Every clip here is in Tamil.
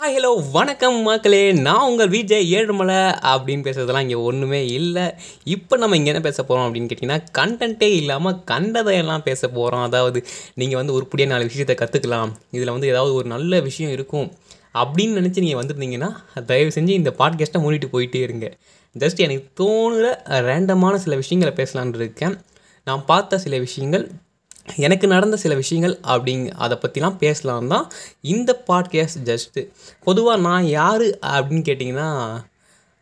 ஹாய் ஹலோ வணக்கம் மக்களே. நான் உங்கள் விஜய் ஏழுமலை அப்படின்னு பேசுறதெல்லாம் இங்கே ஒன்றுமே இல்லை. இப்போ நம்ம இங்கே என்ன பேச போகிறோம் அப்படின்னு கேட்டிங்கன்னா கண்டென்ட்டே இல்லாமல் கண்டதையெல்லாம் பேச போகிறோம் அதாவது நீங்கள் வந்து உருப்படியாக நாலு விஷயத்தை கற்றுக்கலாம் இதில் வந்து ஏதாவது ஒரு நல்ல விஷயம் இருக்கும் அப்படின்னு நினச்சி நீங்கள் வந்துருந்தீங்கன்னா தயவு செஞ்சு இந்த பாட்காஸ்ட்டை மூடிட்டு போயிட்டே இருங்க. ஜஸ்ட் எனக்கு தோணுகிற ரேண்டமான சில விஷயங்களை பேசலான்னு இருக்கேன். நான் பார்த்த சில விஷயங்கள் எனக்கு நடந்த சில விஷயங்கள் அப்படிங்க அதை பற்றிலாம் பேசலாம் தான். இந்த பாட்காஸ்ட் ஜஸ்ட்டு பொதுவாக நான் யார் அப்படின்னு கேட்டிங்கன்னா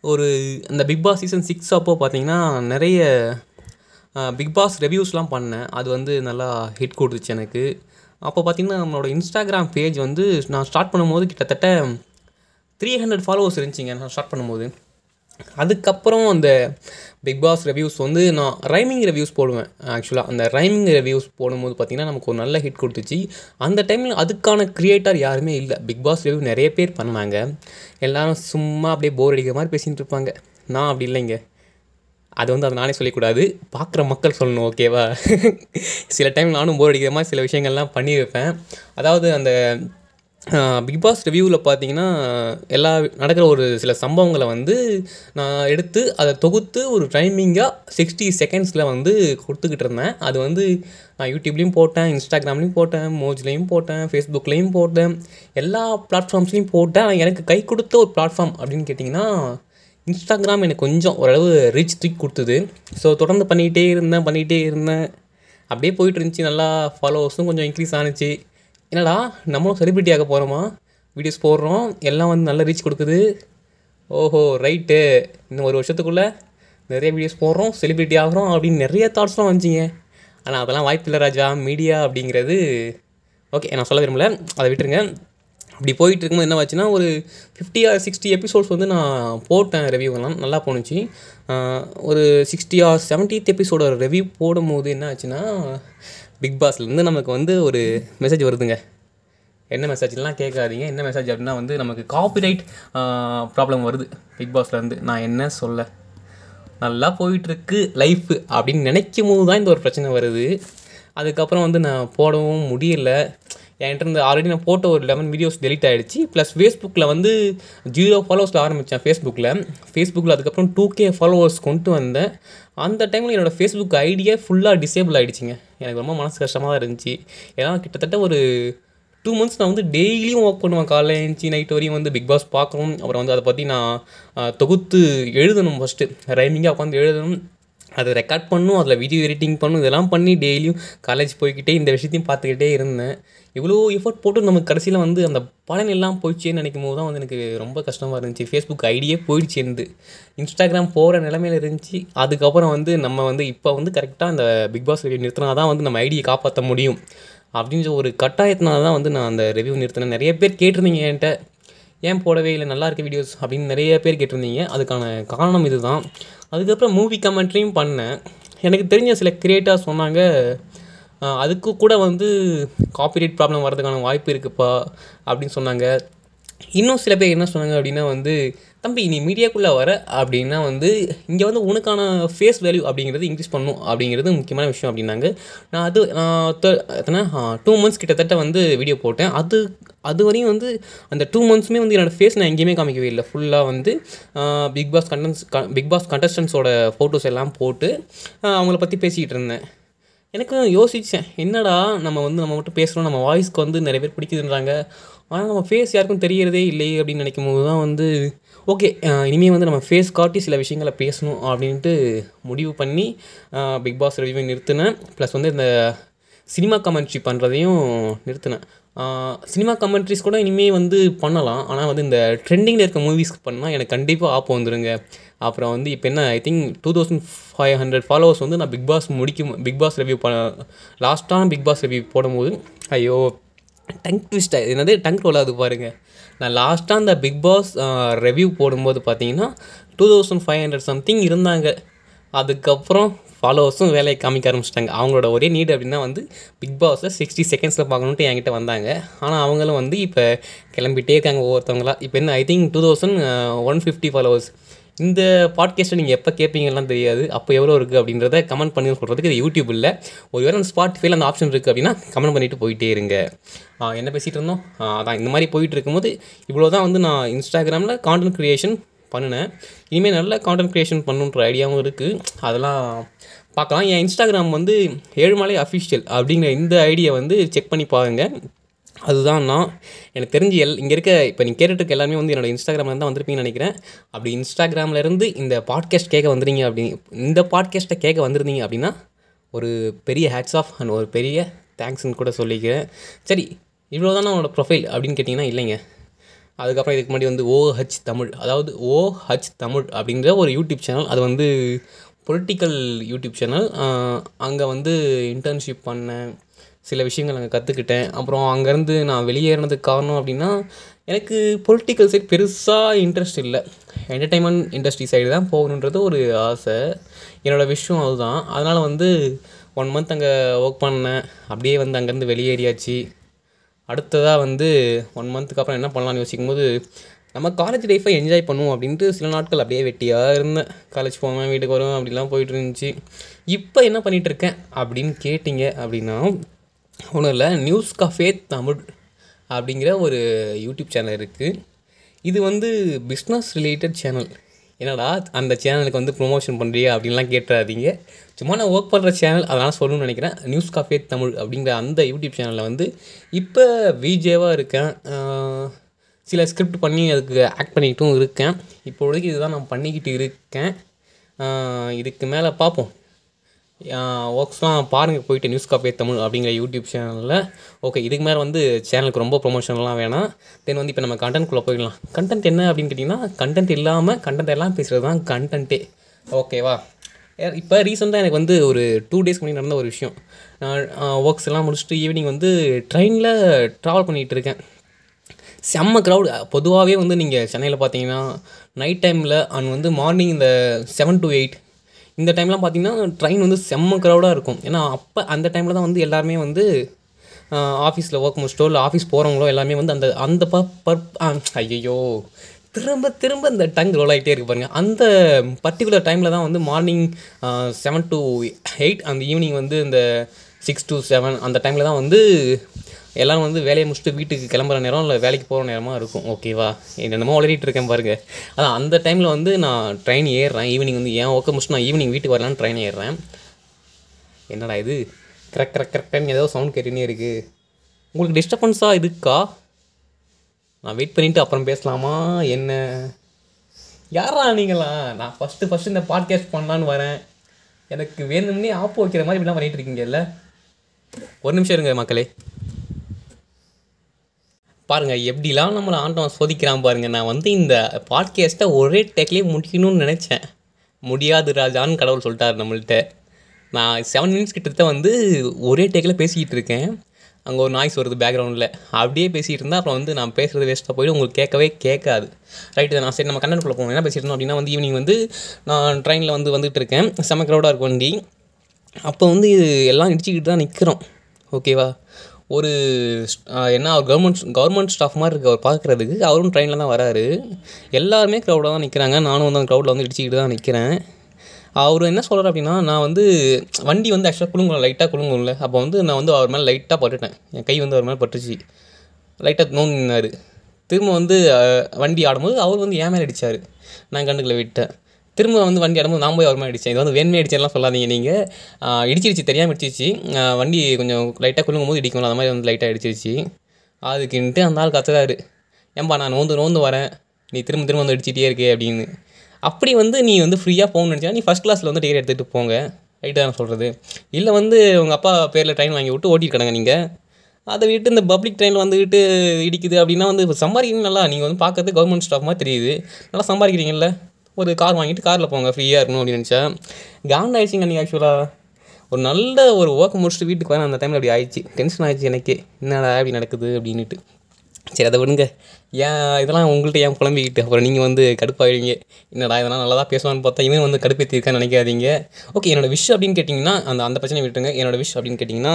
ஒரு அந்த பிக் பாஸ் சீசன் சிக்ஸ் அப்போ பார்த்தீங்கன்னா நிறைய பிக் பாஸ் ரிவ்யூஸ்லாம் பண்ணேன். அது வந்து நல்லா ஹிட் கொடுத்துச்சு எனக்கு. அப்போ பார்த்திங்கன்னா நம்மளோட இன்ஸ்டாகிராம் பேஜ் வந்து நான் ஸ்டார்ட் பண்ணும்போது கிட்டத்தட்ட த்ரீ ஹண்ட்ரட் ஃபாலோவர்ஸ் இருந்துச்சுங்க நான் ஸ்டார்ட் பண்ணும்போது. அதுக்கப்புறம் அந்த பிக் பாஸ் ரிவ்யூஸ் வந்து நான் ரைமிங் ரிவ்யூஸ் போடுவேன் ஆக்சுவலாக அந்த ரைமிங் ரிவ்யூஸ் போடும்போது பார்த்திங்கன்னா நமக்கு ஒரு நல்ல ஹிட் கொடுத்துச்சு. அந்த டைமில் அதுக்கான க்ரியேட்டர் யாருமே இல்லை. பிக் பாஸ் ரிவ்யூ நிறைய பேர் பண்ணாங்க எல்லோரும் சும்மா அப்படியே போர் அடிக்கிற மாதிரி பேசிகிட்டு இருப்பாங்க. நான் அப்படி இல்லைங்க. அது வந்து அதை நானே சொல்லக்கூடாது. பார்க்குற மக்கள் சொல்லணும் ஓகேவா சில டைம் நானும் போர் அடிக்கிற மாதிரி சில விஷயங்கள்லாம் பண்ணி வைப்பேன் அதாவது அந்த பிக் பாஸ் ரிவ்யூவில் பார்த்தீங்கன்னா எல்லா நடக்கிற ஒரு சில சம்பவங்களை வந்து நான் எடுத்து அதை தொகுத்து ஒரு டைமிங்காக சிக்ஸ்டி செகண்ட்ஸில் வந்து கொடுத்துக்கிட்டு இருந்தேன். அது வந்து நான் யூடியூப்லேயும் போட்டேன் இன்ஸ்டாகிராம்லேயும் போட்டேன் மோஜ்லேயும் போட்டேன் ஃபேஸ்புக்லேயும் போட்டேன் எல்லா பிளாட்ஃபார்ம்ஸ்லேயும் போட்டேன். ஆனால் எனக்கு கை கொடுத்த ஒரு பிளாட்ஃபார்ம் அப்படின்னு கேட்டிங்கன்னா இன்ஸ்டாகிராம் எனக்கு கொஞ்சம் ஓரளவு ரீச் தூக்கி கொடுத்தது. ஸோ தொடர்ந்து பண்ணிக்கிட்டே இருந்தேன் பண்ணிக்கிட்டே இருந்தேன். அப்படியே போயிட்டு இருந்துச்சு. நல்லா ஃபாலோவர்ஸும் கொஞ்சம் இன்க்ரீஸ் ஆணுச்சு என்னடா நம்மளும் செலிப்ரிட்டி ஆக போகிறோமா வீடியோஸ் போடுறோம் எல்லாம் வந்து நல்ல ரீச் கொடுக்குது. ஓஹோ ரைட்டு இன்னும் ஒரு வருஷத்துக்குள்ளே நிறைய வீடியோஸ் போடுறோம் செலிப்ரிட்டி ஆகிறோம் அப்படின்னு நிறைய தாட்ஸ்லாம் வந்துச்சிங்க. ஆனால் அதெல்லாம் வாய்ப்பு இல்லை ராஜா மீடியா அப்படிங்கிறது. ஓகே நான் சொல்ல விரும்பல. அதை விட்டுருங்க. அப்படி போயிட்டு இருக்கும்போது என்ன ஆச்சுன்னா ஒரு ஃபிஃப்டி ஆர் சிக்ஸ்டி எபிசோட்ஸ் வந்து நான் போட்டேன் ரிவ்யூவெல்லாம் நல்லா போணுச்சு. ஒரு sixty or seventieth episode review போடும்போது என்ன ஆச்சுன்னா பிக் பாஸ்லேருந்து நமக்கு வந்து ஒரு மெசேஜ் வருதுங்க. என்ன மெசேஜ்லாம் கேட்காதீங்க. என்ன மெசேஜ் அப்படின்னா வந்து நமக்கு காப்பிரைட் ப்ராப்ளம் வருது. பிக் பாஸ்லேருந்து நான் என்ன சொல்ல? நல்லா போயிட்டுருக்கு லைஃபு அப்படின்னு நினைக்கும் போது தான் இந்த ஒரு பிரச்சனை வருது. அதுக்கப்புறம் வந்து நான் போடவும் முடியல. என்கிட்ட இருந்து ஆல்ரெடி நான் போட்ட ஒரு லெவன் வீடியோஸ் டெலிட் ஆகிடுச்சு ப்ளஸ் ஃபேஸ்புக்கில் வந்து ஜீரோ ஃபாலோவர்ஸில் ஆரம்பித்தேன் ஃபேஸ்புக்கில் ஃபேஸ்புக்கில் அதுக்கப்புறம் டூ கே ஃபாலோவர்ஸ் கொண்டு வந்தேன். அந்த டைமில் என்னோடய ஃபேஸ்புக் ஐடியே ஃபுல்லாக டிசேபிள் ஆகிடுச்சிங்க எனக்கு ரொம்ப மனசு கஷ்டமாக தான் இருந்துச்சு. ஏன்னா கிட்டத்தட்ட ஒரு டூ மந்த்ஸ் நான் வந்து டெய்லியும் ஒர்க் பண்ணுவேன். காலைல எழுந்துச்சி நைட் வரையும் வந்து பிக் பாஸ் பார்க்கணும். அப்புறம் வந்து அதை பற்றி நான் தொகுத்து எழுதணும் ஃபஸ்ட்டு ரைமிங்காக உட்காந்து எழுதணும். அதை ரெக்கார்ட் பண்ணும் அதில் வீடியோ எடிட்டிங் பண்ணும் இதெல்லாம் பண்ணி டெய்லியும் காலேஜ் போய்கிட்டே இந்த விஷயத்தையும் பார்த்துக்கிட்டே இருந்தேன். இவ்வளோ எஃபர்ட் போட்டு நமக்கு கடைசியில் வந்து அந்த பலன் எல்லாம் போயிடுச்சேன்னு நினைக்கும் போது தான் வந்து எனக்கு ரொம்ப கஷ்டமாக இருந்துச்சு. ஃபேஸ்புக் ஐடியே போயிடுச்சு இருந்து இன்ஸ்டாகிராம் போகிற நிலமையில இருந்துச்சு. அதுக்கப்புறம் வந்து நம்ம வந்து இப்போ வந்து கரெக்டாக அந்த பிக் பாஸ் ரிவ்யூ நிறுத்தினா தான் வந்து நம்ம ஐடியை காப்பாற்ற முடியும். அப்படின்ற ஒரு கட்டாயத்தினால தான் வந்து நான் அந்த ரிவ்யூ நிறுத்தினேன். நிறைய பேர் கேட்டிருந்தீங்க என்கிட்ட. ஏன் போடவே இல்லை நல்லா இருக்க வீடியோஸ் அப்படின்னு நிறைய பேர் கேட்டிருந்தீங்க. அதுக்கான காரணம் இது தான் அதுக்கப்புறம் மூவி கமெண்ட்ரியும் பண்ணேன். எனக்கு தெரிஞ்ச சில கிரியேட்டாக சொன்னாங்க அதுக்கு கூட வந்து காப்பிரைட் ப்ராப்ளம் வரதுக்கான வாய்ப்பு இருக்குப்பா அப்படின்னு சொன்னாங்க. இன்னும் சில பேர் என்ன சொன்னாங்க அப்படின்னா வந்து தம்பி நீ மீடியாக்குள்ளே வர அப்படின்னா வந்து இங்கே வந்து உனக்கான ஃபேஸ் வேல்யூ அப்படிங்கிறது இன்க்ரீஸ் பண்ணும் அப்படிங்கிறது முக்கியமான விஷயம் அப்படின்னாங்க. நான் அது நான் எத்தனை? டூ மந்த்ஸ் கிட்டத்தட்ட வந்து வீடியோ போட்டேன். அது அது வரையும் வந்து அந்த டூ மந்த்ஸுமே வந்து என்னோடய ஃபேஸ் நான் எங்கேயுமே காமிக்கவே இல்லை. ஃபுல்லாக வந்து Bigg Boss contents Bigg Boss கண்டஸ்டன்ஸோட photos எல்லாம் போட்டு அவங்கள பற்றி பேசிக்கிட்டு இருந்தேன். எனக்கு யோசித்தேன் என்னடா நம்ம வந்து நம்ம மட்டும் பேசுகிறோம் நம்ம வாய்ஸ்க்கு வந்து நிறைய பேர் பிடிக்குதுன்றாங்க. ஆனால் நம்ம ஃபேஸ் யாருக்கும் தெரியறதே இல்லை அப்படின்னு நினைக்கும் போது தான் வந்து ஓகே இனிமேல் வந்து நம்ம ஃபேஸ் காட்டி சில விஷயங்களை பேசணும் அப்படின்ட்டு முடிவு பண்ணி பிக் பாஸ் ரிவ்யூவை நிறுத்தினேன். ப்ளஸ் வந்து இந்த சினிமா கமெண்ட்ரி பண்ணுறதையும் நிறுத்தினேன். சினிமா கமெண்ட்ரிஸ் கூட இனிமேல் வந்து பண்ணலாம். ஆனால் வந்து இந்த ட்ரெண்டிங்கில் இருக்க மூவிஸ்க்கு பண்ணால் எனக்கு கண்டிப்பாக ஆப் வந்துடுங்க அப்புறம் வந்து இப்போ என்ன I think two thousand five hundred followers வந்து நான் பிக் பாஸ் முடிக்கும் பிக் பாஸ் ரிவ்யூ பண்ண லாஸ்ட்டான பிக் பாஸ் ரிவ்யூ போடும்போது ஐயோ டங் ட்விஸ்ட் என்னது? டங் ரோல் அது பாருங்கள் நான் லாஸ்ட்டாக அந்த பிக் பாஸ் ரிவ்யூ போடும்போது பார்த்தீங்கன்னா two thousand five hundred something இருந்தாங்க. அதுக்கப்புறம் ஃபாலோவர்ஸும் வேலையை காமிக்க ஆரம்பிச்சிட்டாங்க. அவங்களோட ஒரே நீட் அப்படின்னா வந்து பிக் பாஸில் சிக்ஸ்டி செகண்ட்ஸில் பார்க்கணுன்ட்டு என்கிட்ட வந்தாங்க. ஆனால் அவங்களும் வந்து இப்போ கிளம்பிட்டே இருக்காங்க ஒவ்வொருத்தவங்களா. இப்போ என்ன I think two thousand one fifty followers இந்த பாட்காஸ்ட்டை நீங்கள் எப்போ கேட்பீங்கலாம் தெரியாது. அப்போ எவ்வளோ இருக்குது அப்படின்றத கமெண்ட் பண்ணி சொல்கிறதுக்கு இது யூடியூப் இல்லை. ஒரு வேளை அந்த ஸ்பாட்டிஃபைல அந்த ஆப்ஷன் இருக்குது அப்படின்னா கமெண்ட் பண்ணிவிட்டு போயிட்டே இருங்க. என்ன பேசிகிட்டு இருந்தோம்? அதான் இந்த மாதிரி போயிட்டு இருக்கும்போது இவ்வளோ தான் வந்து நான் இன்ஸ்டாகிராமில் கான்டென்ட் க்ரியேஷன் பண்ணினேன். இனிமேல் நல்ல கான்டென்ட் க்ரியேஷன் பண்ணுன்ற ஐடியாவும் இருக்குது அதெல்லாம் பார்க்கலாம். என் இன்ஸ்டாகிராம் வந்து ஏழுமலை அஃபிஷியல் அப்படிங்கிற இந்த ஐடியை வந்து செக் பண்ணி பாருங்கள் அதுதான் நான். எனக்கு தெரிஞ்சு எல் இங்கே இருக்க இப்போ நீங்கள் கேட்டுட்டு இருக்க வந்து என்னோட இன்ஸ்டாகிராமில் தான் வந்திருப்பீங்கன்னு நினைக்கிறேன். அப்படி இன்ஸ்டாகிராமிலேருந்து இந்த பாட்காஸ்ட் கேட்க வந்துருங்க அப்படி இந்த பாட்காஸ்ட்டை கேட்க வந்திருந்தீங்க அப்படின்னா ஒரு பெரிய ஹேட்ஸ் ஆஃப் அண்ட் ஒரு பெரிய தேங்க்ஸ்ன்னு கூட சொல்லிக்கிறேன். சரி இவ்வளோ தானே உன்னோட ப்ரொஃபைல் அப்படின்னு கேட்டிங்கன்னா இல்லைங்க. அதுக்கப்புறம் இதுக்கு முன்னாடி வந்து ஓஹச் தமிழ் அதாவது ஓஹச் தமிழ் அப்படிங்கிற ஒரு யூடியூப் சேனல் அது வந்து பொலிட்டிக்கல் யூடியூப் சேனல் அங்கே வந்து இன்டர்ன்ஷிப் பண்ணேன். சில விஷயங்கள் அங்கே கற்றுக்கிட்டேன் அப்புறம் அங்கேருந்து நான் வெளியேறினதுக்கு காரணம் அப்படின்னா எனக்கு பொலிட்டிக்கல் சைட் பெருசாக இன்ட்ரெஸ்ட் இல்லை. என்டர்டைன்மெண்ட் இண்டஸ்ட்ரி சைடு தான் போகணுன்றது ஒரு ஆசை. என்னோடய விஷயம் அதுதான். அதனால் வந்து ஒன் மந்த் அங்கே ஒர்க் பண்ணேன். அப்படியே வந்து அங்கேருந்து வெளியேறியாச்சு. அடுத்ததாக வந்து ஒன் மந்த்துக்கு அப்புறம் என்ன பண்ணலாம்னு யோசிக்கும் போது நம்ம காலேஜ் லைஃப்பை என்ஜாய் பண்ணுவோம் அப்படின்ட்டு சில நாட்கள் அப்படியே வெட்டியாக இருந்தேன். காலேஜ் போவேன் வீட்டுக்கு வருவேன் அப்படிலாம் போயிட்டு இருந்துச்சு. இப்போ என்ன பண்ணிகிட்ருக்கேன் அப்படின்னு கேட்டிங்க அப்படின்னா ஒன்றும் இல்லை நியூஸ் கஃபே தமிழ் அப்படிங்கிற ஒரு யூடியூப் சேனல் இருக்குது இது வந்து பிஸ்னஸ் ரிலேட்டட் சேனல் என்னடா அந்த சேனலுக்கு வந்து ப்ரொமோஷன் பண்ணுறியா அப்படின்லாம் கேட்டுறாதீங்க. சும்மா நான் ஒர்க் பண்ணுற சேனல் அதனால் சொல்லணும்னு நினைக்கிறேன். நியூஸ் காஃபே தமிழ் அப்படிங்கிற அந்த யூடியூப் சேனலில் வந்து இப்போ விஜேவாக இருக்கேன். சில ஸ்கிரிப்ட் பண்ணி அதுக்கு ஆக்ட் பண்ணிக்கிட்டும் இருக்கேன். இப்போதைக்கு இதுதான் நான் பண்ணிக்கிட்டு இருக்கேன். இதுக்கு மேலே பார்ப்போம். ஒர்க்ஸ்லாம் பாருங்கள் போயிட்டு நியூஸ் காப்பே தமிழ் அப்படிங்கிற யூடியூப் சேனலில் ஓகே இதுக்கு மேலே வந்து சேனலுக்கு ரொம்ப ப்ரொமோஷன்லாம் வேணாம். தென் வந்து இப்போ நம்ம கண்டென்ட்குள்ளே போயிடலாம். கண்டென்ட் என்ன அப்படின்னு கேட்டிங்கன்னா கண்டென்ட் இல்லாமல் கண்டென்ட் எல்லாம் பேசுகிறது தான் கண்டென்ட்டே ஓகேவா இப்போ ரீசெண்டாக எனக்கு வந்து ஒரு டூ டேஸ் முன்னாடி நடந்த ஒரு விஷயம். நான் ஒர்க்ஸ் எல்லாம் முடிச்சுட்டு ஈவினிங் வந்து ட்ரெயினில் ட்ராவல் பண்ணிகிட்டு இருக்கேன். செம்ம க்ரௌடு பொதுவாகவே வந்து நீங்கள் சென்னையில் பார்த்தீங்கன்னா நைட் டைமில் அண்ட் வந்து மார்னிங் இந்த செவன் டு எயிட் இந்த டைம்லாம் பார்த்தீங்கன்னா ட்ரெயின் வந்து செம்ம க்ரௌடாக இருக்கும். ஏன்னா அப்போ அந்த டைமில் தான் வந்து எல்லாருமே வந்து ஆஃபீஸில் ஒர்க் முடிச்சிட்டோ இல்லை ஆஃபீஸ் போகிறவங்களோ எல்லாமே வந்து அந்த அந்த ப பர் ஐயோ திரும்ப திரும்ப இந்த டங் ரோல் ஆகிட்டே இருக்கு பாருங்கள் அந்த பர்டிகுலர் டைமில் தான் வந்து மார்னிங் செவன் டு எயிட் அந்த ஈவினிங் வந்து இந்த சிக்ஸ் டு செவன் அந்த டைமில் தான் வந்து எல்லோரும் வந்து வேலையை முடிச்சுட்டு வீட்டுக்கு கிளம்புற நேரம் இல்லை வேலைக்கு போகிற நேரமாக இருக்கும். ஓகேவா என்னென்னமோ உளறிட்டு இருக்கேன் பாருங்கள் அதான் அந்த டைமில் வந்து நான் ட்ரெயின் ஏறுறேன். ஈவினிங் வந்து ஏன் ஓகே முடிச்சுட்டு நான் ஈவினிங் வீட்டுக்கு வரலான்னு ட்ரெயின் ஏறுறேன். என்னடா இது? கரெக்ட் கரெக்ட் கரெக்டாக ஏதோ சவுண்ட் கேட்டுனே இருக்குது உங்களுக்கு டிஸ்டர்பன்ஸாக இருக்கா? நான் வெயிட் பண்ணிவிட்டு அப்புறம் பேசலாமா? என்ன? யாரா நீங்களா? நான் ஃபஸ்ட்டு ஃபஸ்ட்டு இந்த பாட்காஸ்ட் பண்ணலான்னு வரேன். எனக்கு வேணும்னே ஆப்பு வைக்கிற மாதிரி இப்படிலாம் பண்ணிகிட்டு இருக்கீங்கல்ல. ஒரு நிமிஷம் இருங்க மக்களே. பாருங்கள் எப்படிலாம் நம்மளை ஆண்டவன் சோதிக்கிறான் பாருங்கள் நான் வந்து இந்த பாட்காஸ்ட்டை ஒரே டேக்லேயே முடிக்கணும்னு நினச்சேன். முடியாது ராஜான்னு கடவுள் சொல்லிட்டார் நம்மள்ட்ட. நான் செவன் மினிட்ஸ் கிட்டத்தட்ட வந்து ஒரே டேக்கில் பேசிக்கிட்டு இருக்கேன். அங்கே ஒரு நாய்ஸ் வருது பேக்ரவுண்டில் அப்படியே பேசிகிட்டு இருந்தால் அப்புறம் வந்து நான் பேசுகிறது வேஸ்ட்டாக போய்ட்டு உங்களுக்கு கேட்கவே கேட்காது. ரைட்டு நான் சரி நம்ம கண்டென்ட்குள்ளே போகணும் என்ன பேசிட்டு இருந்தோம் அப்படின்னா வந்து ஈவினிங் வந்து நான் ட்ரெயினில் வந்து வந்துட்டு இருக்கேன். செம க்ரௌடாக இருக்கும் வண்டி. அப்போ வந்து எல்லாம் இடிச்சிக்கிட்டு தான் நிற்கிறோம் ஓகேவா ஒரு என்ன அவர் கவர்மெண்ட் கவர்மெண்ட் ஸ்டாஃப் மாதிரி இருக்கு அவர் பார்க்குறதுக்கு. அவரும் ட்ரெயினில் தான் வராரு. எல்லாருமே க்ரௌடாக தான் நிற்கிறாங்க நானும் வந்து அந்த க்ரௌடில் வந்து இடிச்சிக்கிட்டு தான் நிற்கிறேன் அவர் என்ன சொல்கிறார் அப்படின்னா நான் வந்து வண்டி வந்து ஆக்சுவலாக குலுங்கும் லைட்டாக குலுங்கும்ல. அப்போ வந்து நான் வந்து அவர் மேலே லைட்டாக பட்டுட்டேன். என் கை வந்து அவர் மேலே பட்டுச்சு. லைட்டாக நோங்கி திரும்ப வந்து வண்டி ஆடும்போது அவர் வந்து ஏன் மேலே அடித்தார் நான் கண்டுக்கல விட்டேன். திரும்ப வந்து வண்டி இடம்போது நான் போய் அவரமாக அடித்தேன் இது வந்து வேணுமே அடிச்சேன்லாம் சொல்லாதீங்க நீங்கள் இடிச்சிருச்சு தெரியாமல் இடிச்சிருச்சு. வண்டி கொஞ்சம் லைட்டாக குலுங்கும் போது இடிக்கணும் அந்த மாதிரி வந்து லைட்டாக அடிச்சிருச்சு அதுக்குன்ட்டு அந்த ஆள் கத்துறாரு. ஏன்பா நான் நோந்து நோந்து வரேன். நீ திரும்ப திரும்ப வந்து அடிச்சிட்டே இருக்கே அப்படின்னு. அப்படி வந்து நீ வந்து ஃப்ரீயாக போகணும்னு நினச்சா நீ ஃபஸ்ட் கிளாஸில் வந்து டிக்கெட் எடுத்துகிட்டு போங்க. ரைட்டு தான் சொல்கிறது இல்லை வந்து உங்கள் அப்பா பேரில் ட்ரெயின் வாங்கி விட்டு ஓட்டிட்டு நீங்கள் அதை விட்டு இந்த பப்ளிக் ட்ரெயினில் வந்துக்கிட்டு இடிக்குது அப்படின்னா வந்து சம்பாதிக்கிறீங்க நல்லா நீங்கள் வந்து பார்க்கறது கவர்மெண்ட் ஸ்டாஃப் மாதிரி தெரியுது. நல்லா சம்பாதிக்கிறீங்கல்ல? ஒரு கார் வாங்கிட்டு காரில் போங்க ஃப்ரீயாக இருக்கணும் அப்படின்னு நினச்சேன். காண்ட் ஆயிடுச்சிங்க நீங்கள் ஆக்சுவலாக ஒரு நல்ல ஒரு ஒர்க் முடிச்சுட்டு வீட்டுக்கு வரேன் அந்த டைமில் அப்படி ஆயிடுச்சு. டென்ஷன் ஆயிடுச்சு எனக்கே. என்னடா அப்படி நடக்குது அப்படின்ட்டு சரி அதை விடுங்க. ஏன் இதெல்லாம் உங்கள்கிட்ட ஏன் புலம்பிக்கிட்டு? அப்புறம் நீங்கள் வந்து கடுப்பாயிடுவீங்க. என்னடா இதெல்லாம் நல்லா தான் பேசுவான்னு பார்த்தா இவன் வந்து கடுப்பேற்றிருக்கான்னு நினைக்காதீங்க. ஓகே என்னோடய விஷ் அப்படின்னு கேட்டிங்கன்னா அந்த அந்த பிரச்சனை விட்டுருங்க. என்னோடய விஷ் அப்படின்னு கேட்டிங்கன்னா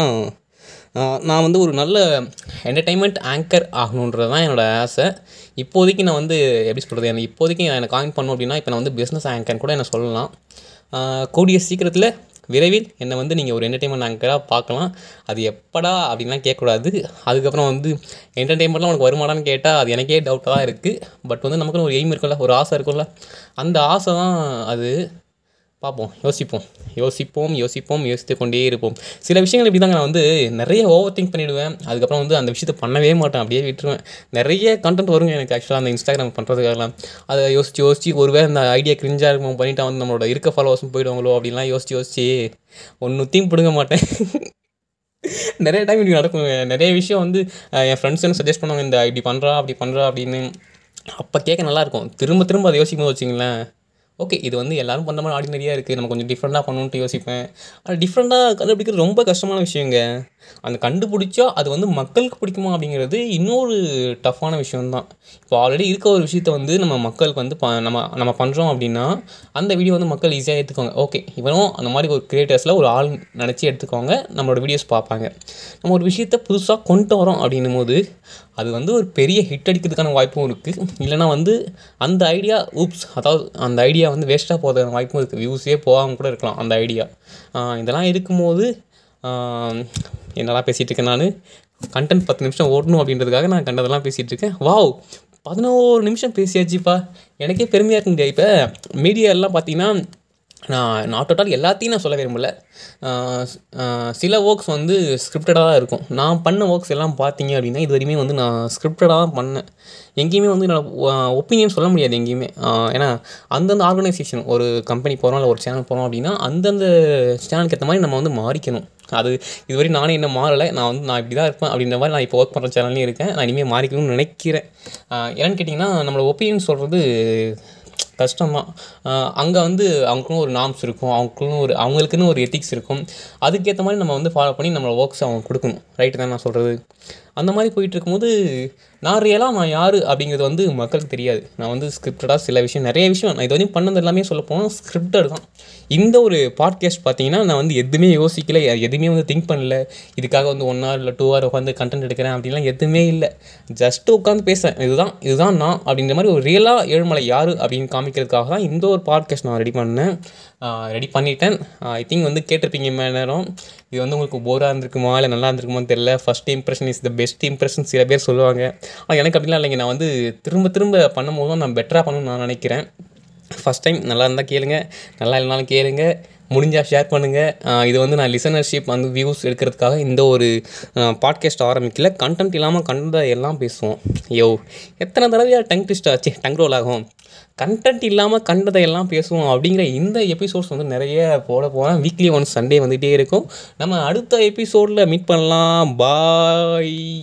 நான் வந்து ஒரு நல்ல என்டர்டெயின்மெண்ட் ஆங்கர் ஆகணுன்றது தான் என்னோடய ஆசை. இப்போதைக்கு நான் வந்து எப்படி சொல்கிறது எனக்கு இப்போதைக்கு எனக்கு காயின் பண்ணணும் அப்படின்னா இப்போ நான் வந்து பிஸ்னஸ் ஆங்கர்னு கூட என்ன சொல்லலாம். கூடிய சீக்கிரத்தில் விரைவில் என்னை வந்து நீங்கள் ஒரு என்டர்டெயின்மெண்ட் ஆங்கராக பார்க்கலாம். அது எப்படா அப்படின்லாம் கேட்கக்கூடாது. அதுக்கப்புறம் வந்து என்டர்டெயின்மெண்ட்லாம் உனக்கு வருமானான்னு கேட்டால் அது எனக்கே டவுட்டாக தான் இருக்குது பட் வந்து நமக்குன்னு ஒரு எய்ம் இருக்கும்ல ஒரு ஆசை இருக்கும்ல. அந்த ஆசை தான் அது. பார்ப்போம் யோசிப்போம். யோசிப்போம் யோசிப்போம் யோசித்து கொண்டே இருப்போம். சில விஷயங்கள் இப்படி தாங்க நான் வந்து நிறைய ஓவர் திங்க் பண்ணிவிடுவேன் அதுக்கப்புறம் வந்து அந்த விஷயத்தை பண்ணவே மாட்டேன் அப்படியே விட்டுருவேன். நிறைய கண்டென்ட் வருங்க எனக்கு ஆக்சுவலாக அந்த இன்ஸ்டாகிராம் பண்ணுறதுக்காகலாம் அதை யோசிச்சு யோசிச்சு ஒருவேளை அந்த ஐடியா கிரிஞ்சாக இருக்கும் பண்ணிட்டா வந்து நம்மளோட இருக்க ஃபாலோவர்ஸும் போயிடுவாங்களோ அப்படின்லாம் யோசிச்சு யோசிச்சு ஒன்றுத்தையும் பிடுங்க மாட்டேன். நிறைய டைம் இப்படி நடக்கும் நிறைய விஷயம் வந்து என் ஃப்ரெண்ட்ஸ் என்ன சஜஸ்ட் பண்ணுவாங்க இந்த இப்படி பண்ணுறா அப்படி பண்ணுறா அப்படின்னு. அப்போ கேட்க நல்லாயிருக்கும் திரும்ப திரும்ப அதை யோசிக்கும் போது வச்சிங்களேன் ஓகே இது வந்து எல்லாரும் பண்ண மாதிரி ஆர்டினரியாக இருக்குது நம்ம கொஞ்சம் டிஃப்ரெண்ட்டாக பண்ணணுன்ட்டு யோசிப்பேன். ஆனால் டிஃப்ரெண்ட்டாக கண்டுபிடிக்கிறது ரொம்ப கஷ்டமான விஷயங்க. அந்த கண்டுபிடிச்சா அது வந்து மக்களுக்கு பிடிக்குமா அப்படிங்கிறது இன்னொரு டஃப்பான விஷயம்தான். இப்போ ஆல்ரெடி இருக்க ஒரு விஷயத்த வந்து நம்ம மக்களுக்கு வந்து ப நம்ம நம்ம பண்ணுறோம் அப்படின்னா அந்த வீடியோ வந்து மக்கள் ஈஸியாக எடுத்துக்கோங்க ஓகே இவனும் அந்த மாதிரி ஒரு கிரியேட்டர்ஸில் ஒரு ஆள் நினச்சி எடுத்துக்கோங்க நம்மளோட வீடியோஸ் பார்ப்பாங்க. நம்ம ஒரு விஷயத்த புதுசாக கொண்டு வரோம் அப்படின்னும் போது அது வந்து ஒரு பெரிய ஹிட் அடிக்கிறதுக்கான வாய்ப்பும் இருக்குது இல்லைனா வந்து அந்த ஐடியா ஊப்ஸ் அதாவது அந்த ஐடியா வந்து வேஸ்ட்டாக போகிறதுக்கான வாய்ப்பும் இருக்குது வியூஸே போகாமல் கூட இருக்கலாம் அந்த ஐடியா இதெல்லாம் இருக்கும்போது என்னெல்லாம் பேசிகிட்டு இருக்கேன் நான்? கண்டென்ட் பத்து நிமிஷம் ஓடணும் அப்படின்றதுக்காக நான் கண்டதெல்லாம் பேசிகிட்டு இருக்கேன். வாவ் பதினோரு நிமிஷம் பேசியாச்சுப்பா. எனக்கே பெருமையாக இருக்குங்க இப்போ மீடியா எல்லாம் பார்த்தீங்கன்னா நான் நாட் டோட்டல் எல்லாத்தையும் நான் சொல்ல விரும்பல. சில ஒர்க்ஸ் வந்து ஸ்கிரிப்டடாக தான் இருக்கும். நான் பண்ண ஒர்க்ஸ் எல்லாம் பார்த்தீங்க அப்படின்னா இது வரையுமே வந்து நான் ஸ்கிரிப்டடாக தான் பண்ணேன். எங்கேயுமே வந்து என்னோட ஒப்பீனியன் சொல்ல முடியாது எங்கேயுமே. ஏன்னா அந்தந்த ஆர்கனைசேஷன் ஒரு கம்பெனி போகிறோம் இல்லை ஒரு சேனல் போகிறோம் அப்படின்னா அந்தந்த சேனலுக்கு ஏற்ற மாதிரி நம்ம வந்து மாறிக்கணும். அது இதுவரை நானே என்ன மாறலை நான் வந்து நான் இப்படி தான் இருப்பேன் அப்படின்ற மாதிரி நான் இப்போ ஒர்க் பண்ணுற சேனல்லையும் இருக்கேன். நான் இனிமேல் மாறிக்கணும்னு நினைக்கிறேன். ஏன்னு கேட்டிங்கன்னா நம்மளோட ஒப்பீனியன் சொல்கிறது கஷ்டமாக அங்கே வந்து அவங்களுக்குன்னு ஒரு நாம்ஸ் இருக்கும் அவங்களுக்குன்னு ஒரு அவங்களுக்குன்னு ஒரு எத்திக்ஸ் இருக்கும். அதுக்கேற்ற மாதிரி நம்ம வந்து ஃபாலோ பண்ணி நம்மளோட ஒர்க்ஸ் அவங்க கொடுக்கணும். ரைட்டு தான் நான் சொல்கிறது அந்த மாதிரி போயிட்டு இருக்கும்போது நான் ரியலாக நான் யார் அப்படிங்கிறது வந்து மக்களுக்கு தெரியாது. நான் வந்து ஸ்கிரிப்டடாக சில விஷயம் நிறைய விஷயம் நான் இது வரையும் பண்ணது எல்லாமே சொல்ல போனால் ஸ்கிரிப்டட் தான். இந்த ஒரு பாட்காஸ்ட் பார்த்தீங்கன்னா நான் வந்து எதுவுமே யோசிக்கல எதுவுமே வந்து திங்க் பண்ணல. இதுக்காக வந்து ஒன் ஹவர் இல்லை டூ ஹவர் உட்காந்து கண்டென்ட் எடுக்கிறேன் அப்படின்லாம் எதுவுமே இல்லை. ஜஸ்ட்டு உட்காந்து பேசுகிறேன் இதுதான் இதுதான் நான் அப்படின்ற மாதிரி ஒரு ரியலாக ஏழுமலை யார் அப்படின்னு காமிக்கிறதுக்காக தான் இந்த ஒரு பாட்காஸ்ட் நான் ரெடி பண்ணேன். ரெடி பண்ணிட்டேன். ஐ திங்க் வந்து கேட்டிருப்பீங்க மேலே நேரம். இது வந்து உங்களுக்கு போராக இருந்திருக்குமா இல்லை நல்லா இருந்திருக்குமான்னு தெரியல. First impression is the best impression சில பேர் சொல்லுவாங்க. ஆனால் எனக்கு அப்படிலாம் இல்லைங்க. நான் வந்து திரும்ப திரும்ப பண்ணும்போது தான் நான் பெட்டராக பண்ணணும்னு நான் நினைக்கிறேன். ஃபஸ்ட் டைம் நல்லா இருந்தால் கேளுங்க. நல்லா இல்லைனாலும் கேளுங்க. முடிஞ்சால் ஷேர் பண்ணுங்கள் இது வந்து நான் லிசனர்ஷிப் வந்து வியூஸ் எடுக்கிறதுக்காக இந்த ஒரு பாட்காஸ்ட் ஆரம்பிக்கல. கண்டென்ட் இல்லாமல் கண்டதை எல்லாம் பேசுவோம். யோ எத்தனை தடவையாக டங் ட்விஸ்ட் ஆச்சு. டங் ரோல் ஆகும். கண்டென்ட் இல்லாமல் கண்டதை எல்லாம் பேசுவோம் அப்படிங்கிற இந்த எபிசோட்ஸ் வந்து நிறைய போட போகிறேன் வீக்லி ஒன் சண்டே வந்துகிட்டே இருக்கும். நம்ம அடுத்த எபிசோடில் மீட் பண்ணலாம். பாய்